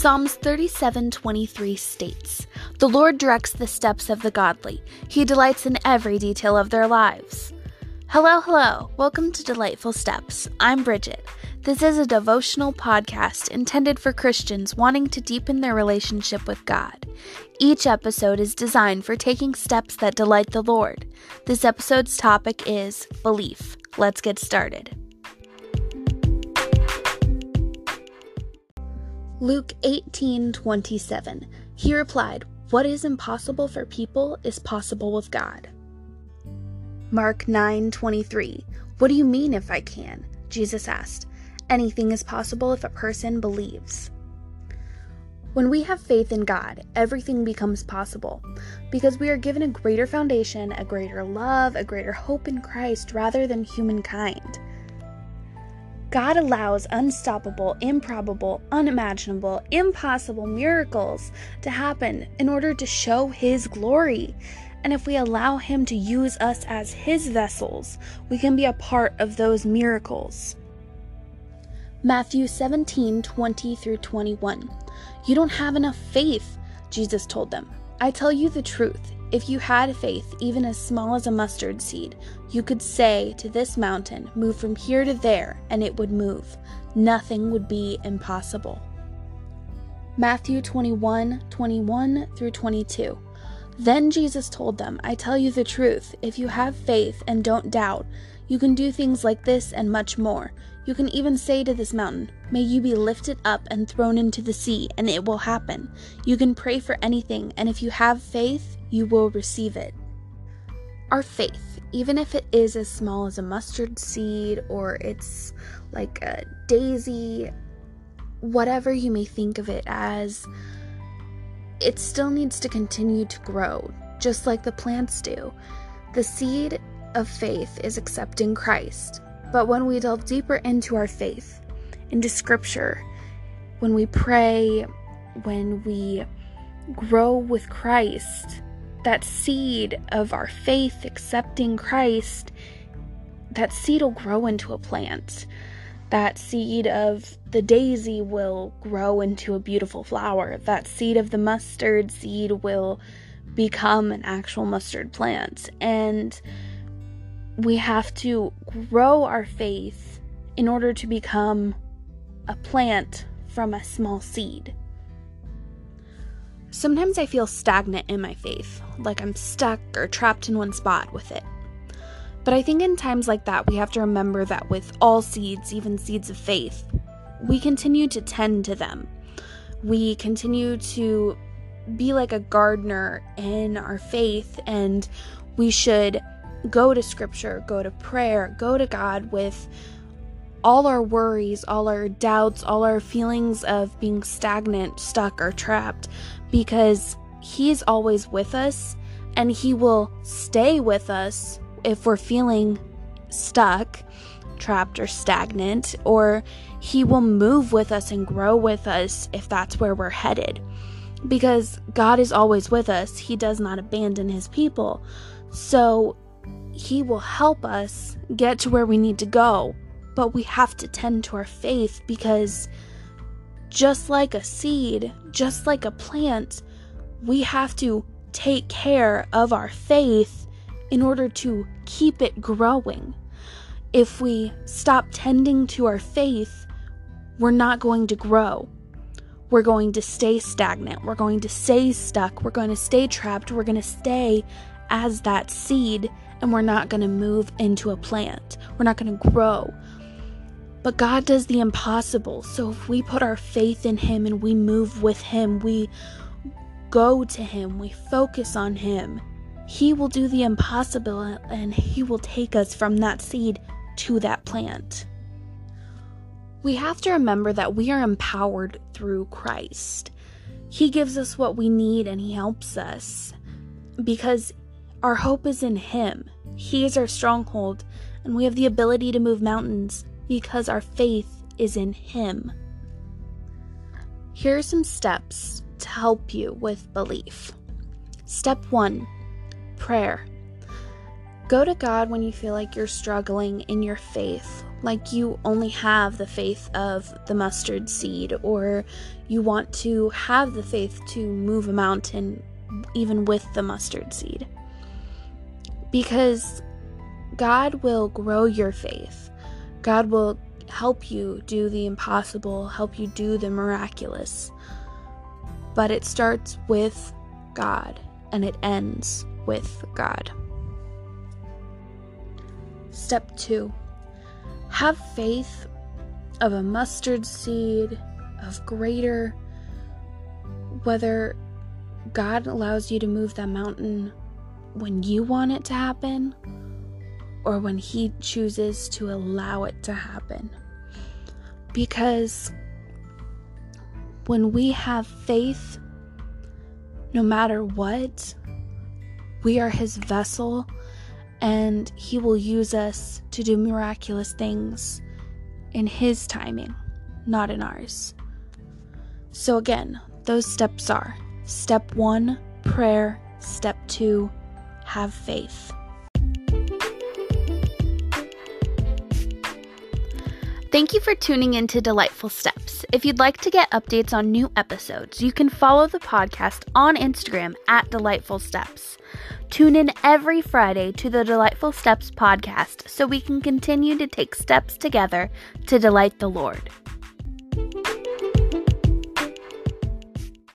Psalms 37:23 states, "The Lord directs the steps of the godly. He delights in every detail of their lives." Hello, hello. Welcome to Delightful Steps. I'm Bridget. This is a devotional podcast intended for Christians wanting to deepen their relationship with God. Each episode is designed for taking steps that delight the Lord. This episode's topic is belief. Let's get started. Luke 18:27. He replied, "What is impossible for people is possible with God." Mark 9:23. What do you mean if I can? Jesus asked. Anything is possible if a person believes. When we have faith in God, everything becomes possible because we are given a greater foundation, a greater love, a greater hope in Christ rather than humankind. God allows unstoppable, improbable, unimaginable, impossible miracles to happen in order to show His glory. And if we allow Him to use us as His vessels, we can be a part of those miracles. Matthew 17 20 through 21. You don't have enough faith, Jesus told them. I tell you the truth. If you had faith, even as small as a mustard seed, you could say to this mountain, Move from here to there, and it would move. Nothing would be impossible. Matthew 21 21 through 22. Then Jesus told them, I tell you the truth, if you have faith and don't doubt, you can do things like this and much more. You can even say to this mountain, May you be lifted up and thrown into the sea, and it will happen. You can pray for anything, and if you have faith, you will receive it. Our faith, even if it is as small as a mustard seed or it's like a daisy, whatever you may think of it as, it still needs to continue to grow, just like the plants do. The seed of faith is accepting Christ. But when we delve deeper into our faith, into Scripture, when we pray, when we grow with Christ, that seed of our faith accepting Christ, that seed will grow into a plant. That seed of the daisy will grow into a beautiful flower. That seed of the mustard seed will become an actual mustard plant. And we have to grow our faith in order to become a plant from a small seed. Sometimes I feel stagnant in my faith, like I'm stuck or trapped in one spot with it. But I think in times like that, we have to remember that with all seeds, even seeds of faith, we continue to tend to them. We continue to be like a gardener in our faith, and we should go to scripture, go to prayer, go to God with all our worries, all our doubts, all our feelings of being stagnant, stuck, or trapped, because He's always with us and He will stay with us if we're feeling stuck, trapped, or stagnant, or He will move with us and grow with us if that's where we're headed. Because God is always with us, He does not abandon His people. So He will help us get to where we need to go but we have to tend to our faith because just like a seed, just like a plant, we have to take care of our faith in order to keep it growing. If we stop tending to our faith, we're not going to grow. We're going to stay stagnant. We're going to stay stuck. We're going to stay trapped. We're going to stay as that seed and we're not going to move into a plant. We're not going to grow. But God does the impossible. So if we put our faith in Him and we move with Him, we go to Him, we focus on Him, He will do the impossible and He will take us from that seed to that plant. We have to remember that we are empowered through Christ. He gives us what we need and He helps us because our hope is in Him. He is our stronghold, and we have the ability to move mountains because our faith is in Him. Here are some steps to help you with belief. Step one prayer. Go to God when you feel like you're struggling in your faith. like you only have the faith of the mustard seed, or you want to have the faith to move a mountain even with the mustard seed. Because God will grow your faith, God will help you do the impossible, help you do the miraculous. But it starts with God and it ends with God. Step two have faith of a mustard seed, of greater, whether God allows you to move that mountain when you want it to happen or when He chooses to allow it to happen. Because when we have faith, no matter what, we are His vessel and He will use us to do miraculous things in His timing, not in ours. So, again, those steps are step one, prayer, step two, have faith. Thank you for tuning in to Delightful Steps. If you'd like to get updates on new episodes, you can follow the podcast on Instagram at Delightful Steps. Tune in every Friday to the Delightful Steps podcast so we can continue to take steps together to delight the Lord.